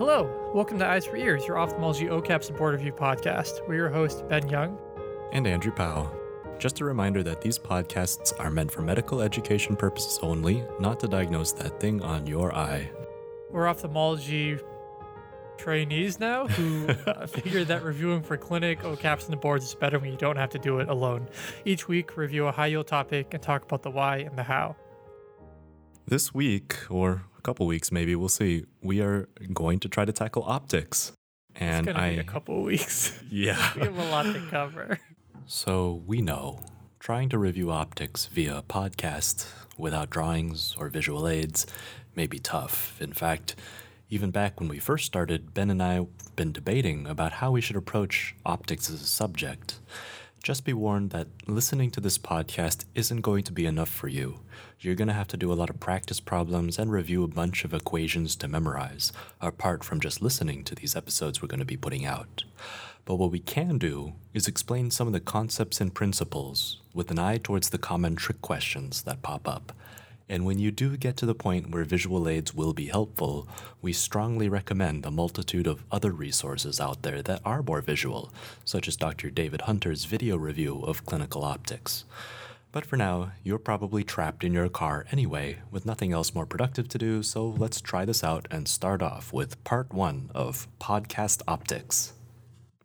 Hello, welcome to Eyes for Ears, your ophthalmology OKAP support review podcast. We're your host, Ben Young. And Andrew Powell. Just a reminder that these podcasts are meant for medical education purposes only, not to diagnose that thing on your eye. We're ophthalmology trainees now who uh, figured that reviewing for clinic, OKAPs, and the boards is better when you don't have to do it alone. Each week, review a high yield topic and talk about the why and the how. This week, or a couple weeks maybe, we'll see, we are going to try to tackle optics. And it's gonna I, be a couple weeks. Yeah. we have a lot to cover. So we know trying to review optics via podcast without drawings or visual aids may be tough. In fact, even back when we first started, Ben and I have been debating about how we should approach optics as a subject. Just be warned that listening to this podcast isn't going to be enough for you. You're going to have to do a lot of practice problems and review a bunch of equations to memorize, apart from just listening to these episodes we're going to be putting out. But what we can do is explain some of the concepts and principles with an eye towards the common trick questions that pop up. And when you do get to the point where visual aids will be helpful, we strongly recommend the multitude of other resources out there that are more visual, such as Dr. David Hunter's video review of clinical optics. But for now, you're probably trapped in your car anyway, with nothing else more productive to do, so let's try this out and start off with part one of Podcast Optics.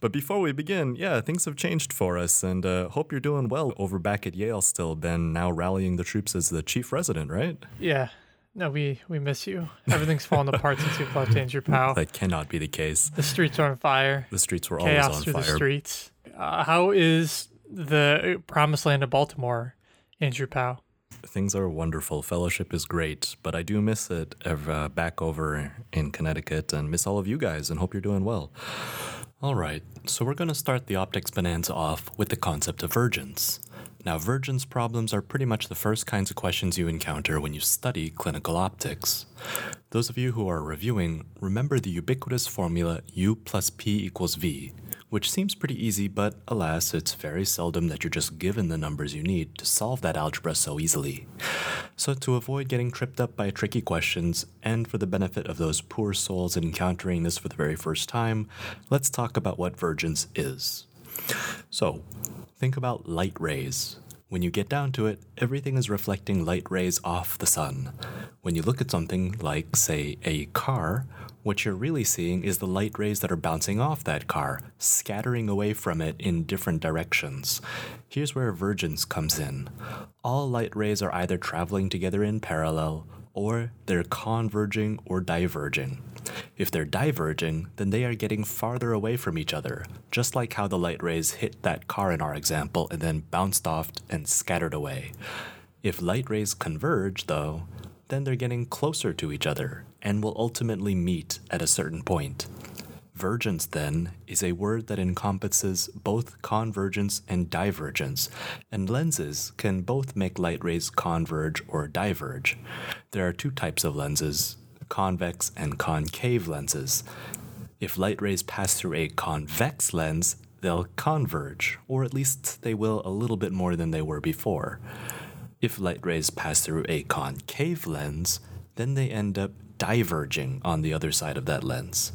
But before we begin, yeah, things have changed for us, and uh, hope you're doing well over back at Yale still, Ben, now rallying the troops as the chief resident, right? Yeah. No, we, we miss you. Everything's fallen apart since you've left Andrew Powell. That cannot be the case. The streets are on fire. The streets were Chaos always on through fire. the streets. Uh, how is the promised land of Baltimore, Andrew Powell? Things are wonderful. Fellowship is great, but I do miss it uh, back over in Connecticut and miss all of you guys and hope you're doing well. All right, so we're going to start the optics bonanza off with the concept of vergence. Now, vergence problems are pretty much the first kinds of questions you encounter when you study clinical optics. Those of you who are reviewing, remember the ubiquitous formula U plus P equals V, which seems pretty easy, but alas, it's very seldom that you're just given the numbers you need to solve that algebra so easily. So, to avoid getting tripped up by tricky questions, and for the benefit of those poor souls encountering this for the very first time, let's talk about what vergence is. So, think about light rays. When you get down to it, everything is reflecting light rays off the sun. When you look at something like, say, a car, what you're really seeing is the light rays that are bouncing off that car, scattering away from it in different directions. Here's where vergence comes in. All light rays are either traveling together in parallel, or they're converging or diverging. If they're diverging, then they are getting farther away from each other, just like how the light rays hit that car in our example and then bounced off and scattered away. If light rays converge, though, then they're getting closer to each other and will ultimately meet at a certain point. Vergence, then, is a word that encompasses both convergence and divergence, and lenses can both make light rays converge or diverge. There are two types of lenses convex and concave lenses. If light rays pass through a convex lens, they'll converge, or at least they will a little bit more than they were before. If light rays pass through a concave lens, then they end up diverging on the other side of that lens.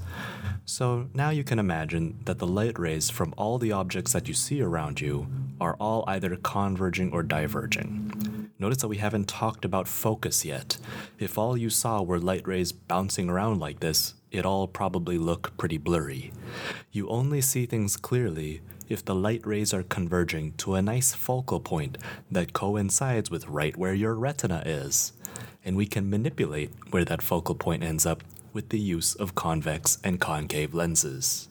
So now you can imagine that the light rays from all the objects that you see around you are all either converging or diverging. Notice that we haven't talked about focus yet. If all you saw were light rays bouncing around like this, it all probably look pretty blurry. You only see things clearly if the light rays are converging to a nice focal point that coincides with right where your retina is. And we can manipulate where that focal point ends up with the use of convex and concave lenses.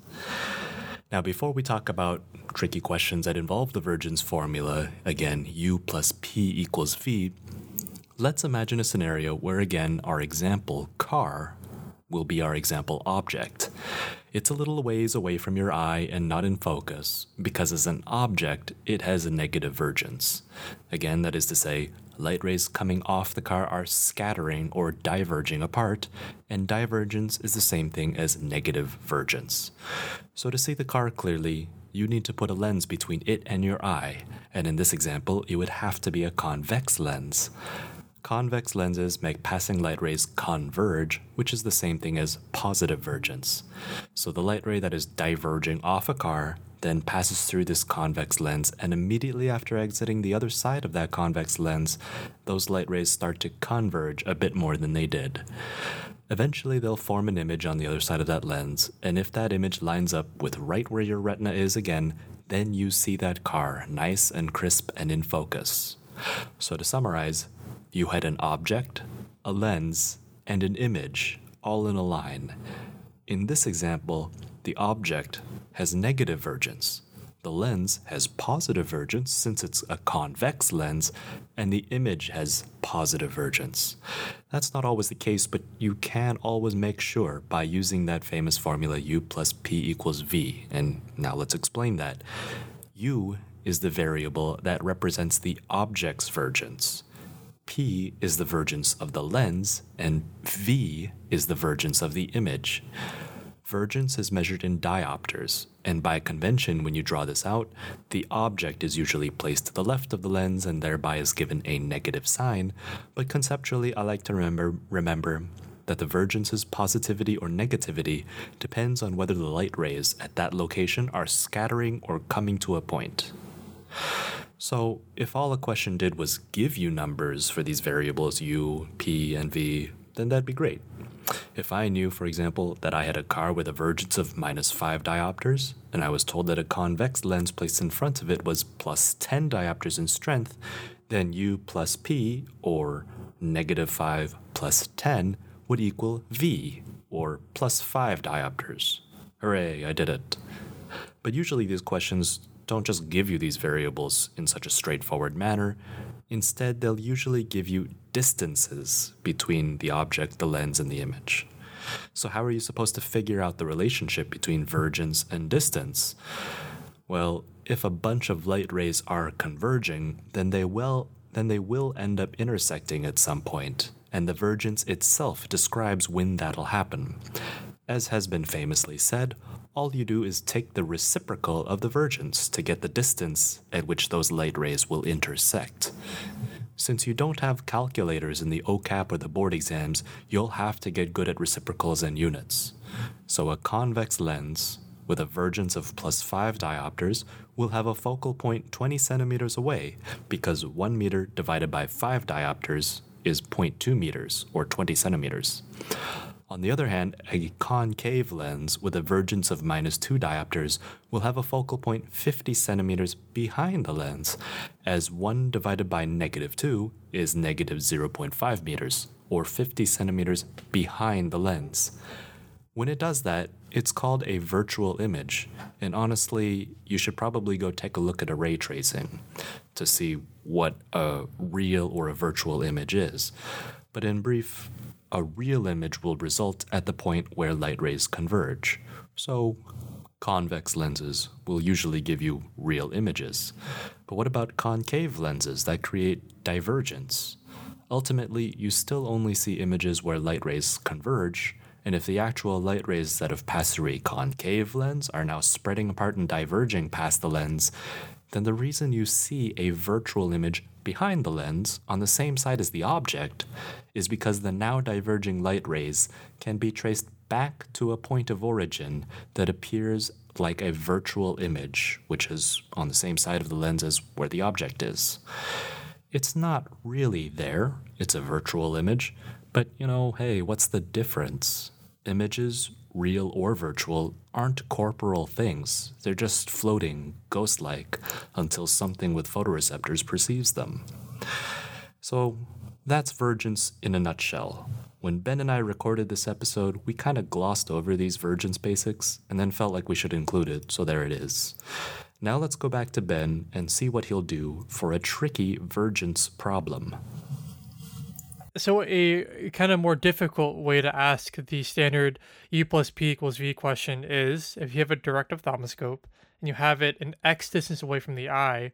Now, before we talk about tricky questions that involve the vergence formula, again, U plus P equals V, let's imagine a scenario where, again, our example car will be our example object. It's a little ways away from your eye and not in focus, because as an object, it has a negative vergence. Again, that is to say, light rays coming off the car are scattering or diverging apart, and divergence is the same thing as negative vergence. So to see the car clearly, you need to put a lens between it and your eye, and in this example, it would have to be a convex lens. Convex lenses make passing light rays converge, which is the same thing as positive vergence. So the light ray that is diverging off a car then passes through this convex lens, and immediately after exiting the other side of that convex lens, those light rays start to converge a bit more than they did. Eventually, they'll form an image on the other side of that lens, and if that image lines up with right where your retina is again, then you see that car nice and crisp and in focus. So, to summarize, you had an object, a lens, and an image all in a line. In this example, the object has negative vergence, the lens has positive vergence since it's a convex lens, and the image has positive vergence. That's not always the case, but you can always make sure by using that famous formula u plus p equals v. And now let's explain that. u is the variable that represents the object's vergence. P is the vergence of the lens, and V is the vergence of the image. Vergence is measured in diopters, and by convention, when you draw this out, the object is usually placed to the left of the lens and thereby is given a negative sign. But conceptually, I like to remember, remember that the vergence's positivity or negativity depends on whether the light rays at that location are scattering or coming to a point. So, if all a question did was give you numbers for these variables u, p, and v, then that'd be great. If I knew, for example, that I had a car with a vergence of minus 5 diopters, and I was told that a convex lens placed in front of it was plus 10 diopters in strength, then U plus P, or negative 5 plus 10, would equal V, or plus 5 diopters. Hooray, I did it. But usually these questions don't just give you these variables in such a straightforward manner. Instead, they'll usually give you distances between the object, the lens, and the image. So, how are you supposed to figure out the relationship between vergence and distance? Well, if a bunch of light rays are converging, then they will then they will end up intersecting at some point, and the vergence itself describes when that'll happen. As has been famously said, all you do is take the reciprocal of the vergence to get the distance at which those light rays will intersect. Since you don't have calculators in the OKAP or the board exams, you'll have to get good at reciprocals and units. So a convex lens with a vergence of plus 5 diopters will have a focal point 20 centimeters away because 1 meter divided by 5 diopters is 0.2 meters or 20 centimeters. On the other hand, a concave lens with a vergence of minus 2 diopters will have a focal point 50 centimeters behind the lens, as 1 divided by negative 2 is negative 0.5 meters, or 50 centimeters behind the lens. When it does that, it's called a virtual image, and honestly, you should probably go take a look at a ray tracing to see what a real or a virtual image is. But in brief, a real image will result at the point where light rays converge. So, convex lenses will usually give you real images. But what about concave lenses that create divergence? Ultimately, you still only see images where light rays converge, and if the actual light rays that have passed through a concave lens are now spreading apart and diverging past the lens, then the reason you see a virtual image behind the lens on the same side as the object is because the now diverging light rays can be traced back to a point of origin that appears like a virtual image, which is on the same side of the lens as where the object is. It's not really there, it's a virtual image, but you know, hey, what's the difference? Images real or virtual, aren't corporal things. They're just floating, ghost like, until something with photoreceptors perceives them. So that's vergence in a nutshell. When Ben and I recorded this episode, we kind of glossed over these vergence basics and then felt like we should include it, so there it is. Now let's go back to Ben and see what he'll do for a tricky vergence problem. So a kind of more difficult way to ask the standard u plus p equals v question is if you have a direct ophthalmoscope and you have it an x distance away from the eye,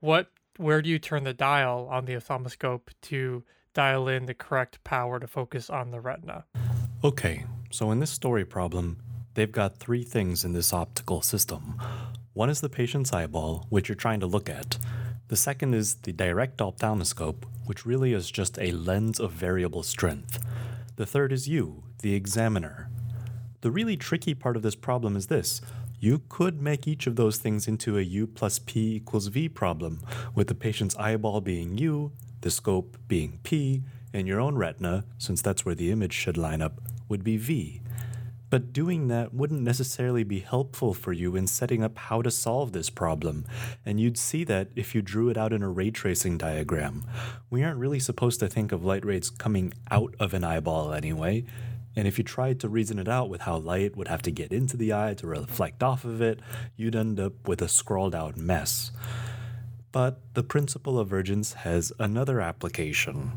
what where do you turn the dial on the ophthalmoscope to dial in the correct power to focus on the retina? Okay, so in this story problem, they've got three things in this optical system. One is the patient's eyeball, which you're trying to look at. The second is the direct ophthalmoscope, which really is just a lens of variable strength. The third is you, the examiner. The really tricky part of this problem is this. You could make each of those things into a u plus p equals v problem, with the patient's eyeball being u, the scope being p, and your own retina, since that's where the image should line up, would be v. But doing that wouldn't necessarily be helpful for you in setting up how to solve this problem, and you'd see that if you drew it out in a ray tracing diagram. We aren't really supposed to think of light rays coming out of an eyeball anyway, and if you tried to reason it out with how light would have to get into the eye to reflect off of it, you'd end up with a scrawled out mess. But the principle of vergence has another application.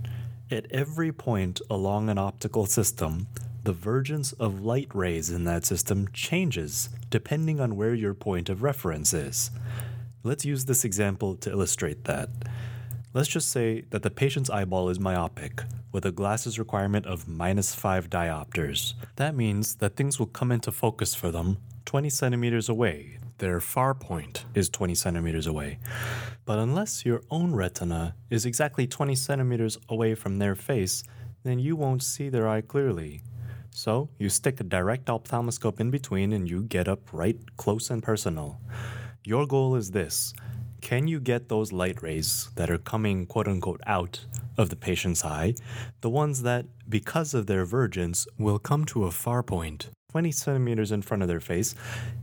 At every point along an optical system, the vergence of light rays in that system changes depending on where your point of reference is. Let's use this example to illustrate that. Let's just say that the patient's eyeball is myopic, with a glasses requirement of minus 5 diopters. That means that things will come into focus for them 20 centimeters away. Their far point is 20 centimeters away. But unless your own retina is exactly 20 centimeters away from their face, then you won't see their eye clearly. So you stick a direct ophthalmoscope in between and you get up right close and personal. Your goal is this can you get those light rays that are coming quote unquote out of the patient's eye, the ones that, because of their vergence, will come to a far point 20 centimeters in front of their face,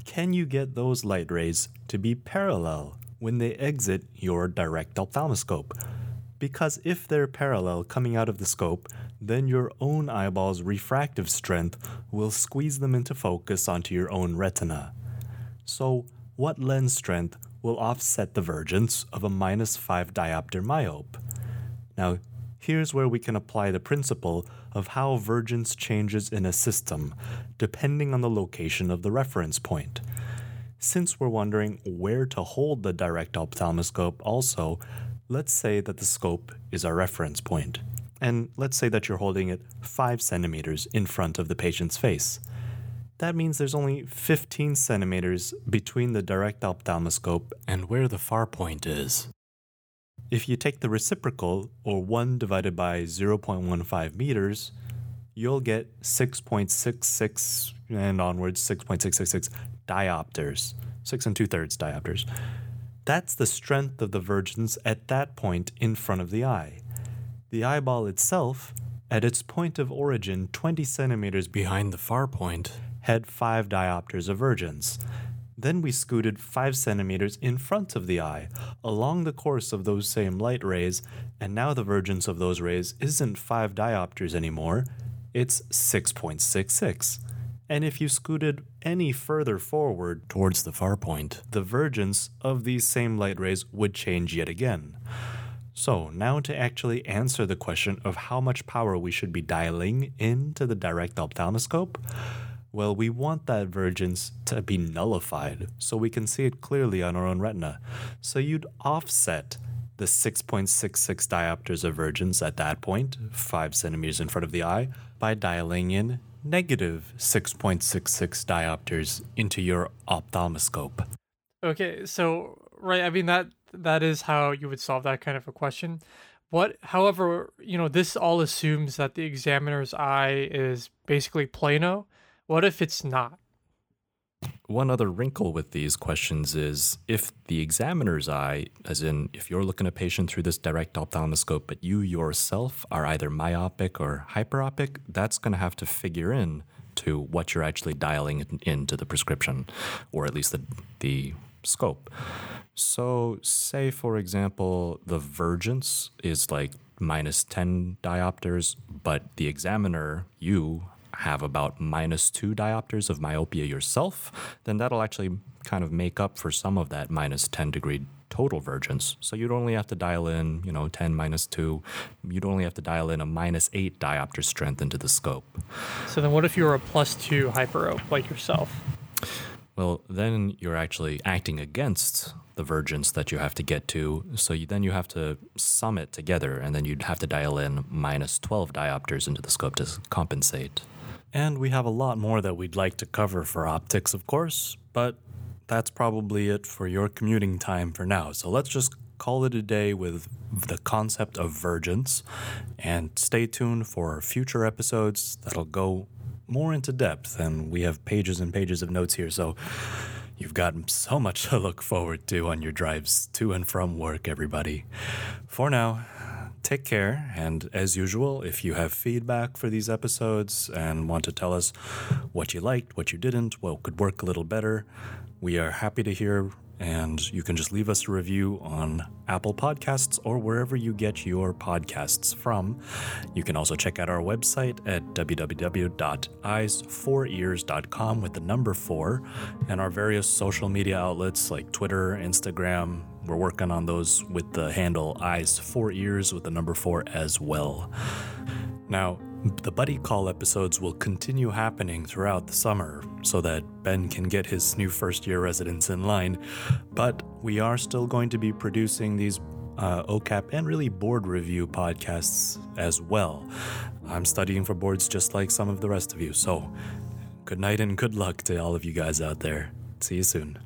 can you get those light rays to be parallel when they exit your direct ophthalmoscope? Because if they're parallel coming out of the scope, then your own eyeball's refractive strength will squeeze them into focus onto your own retina. So, what lens strength will offset the vergence of a minus 5 diopter myope? Now, here's where we can apply the principle of how vergence changes in a system, depending on the location of the reference point. Since we're wondering where to hold the direct ophthalmoscope, also, let's say that the scope is our reference point and let's say that you're holding it 5 centimeters in front of the patient's face. That means there's only 15 centimeters between the direct ophthalmoscope and where the far point is. If you take the reciprocal, or 1 divided by 0.15 meters, you'll get 6.66 and onwards 6.666 diopters, 6 and 2 thirds diopters. That's the strength of the vergence at that point in front of the eye. The eyeball itself, at its point of origin 20 centimeters behind the far point, had 5 diopters of vergence. Then we scooted 5 centimeters in front of the eye, along the course of those same light rays, and now the vergence of those rays isn't 5 diopters anymore, it's 6.66. And if you scooted any further forward towards the far point, the vergence of these same light rays would change yet again. So, now to actually answer the question of how much power we should be dialing into the direct ophthalmoscope, well, we want that vergence to be nullified so we can see it clearly on our own retina. So, you'd offset the 6.66 diopters of vergence at that point, 5 centimeters in front of the eye, by dialing in negative 6.66 diopters into your ophthalmoscope. Okay, so, right, I mean, that that is how you would solve that kind of a question. What, however, you know, this all assumes that the examiner's eye is basically plano. What if it's not? One other wrinkle with these questions is if the examiner's eye, as in if you're looking at a patient through this direct ophthalmoscope, but you yourself are either myopic or hyperopic, that's going to have to figure in to what you're actually dialing into the prescription, or at least the, the scope. So, say for example, the vergence is like minus 10 diopters, but the examiner, you, have about minus two diopters of myopia yourself, then that'll actually kind of make up for some of that minus 10 degree total vergence. So you'd only have to dial in, you know, 10 minus 2. You'd only have to dial in a minus 8 diopter strength into the scope. So then what if you were a plus 2 hyperope like yourself? Well, then you're actually acting against the vergence that you have to get to. So you, then you have to sum it together, and then you'd have to dial in minus 12 diopters into the scope to compensate. And we have a lot more that we'd like to cover for optics, of course, but that's probably it for your commuting time for now. So let's just call it a day with the concept of vergence and stay tuned for future episodes that'll go more into depth. And we have pages and pages of notes here. So you've got so much to look forward to on your drives to and from work, everybody. For now, take care. And as usual, if you have feedback for these episodes and want to tell us what you liked, what you didn't, what could work a little better, we are happy to hear. And you can just leave us a review on Apple Podcasts or wherever you get your podcasts from. You can also check out our website at www.eyes4ears.com with the number four and our various social media outlets like Twitter, Instagram, we're working on those with the handle eyes four ears with the number four as well. Now, the buddy call episodes will continue happening throughout the summer so that Ben can get his new first year residents in line, but we are still going to be producing these uh, OKAP and really board review podcasts as well. I'm studying for boards just like some of the rest of you, so good night and good luck to all of you guys out there. See you soon.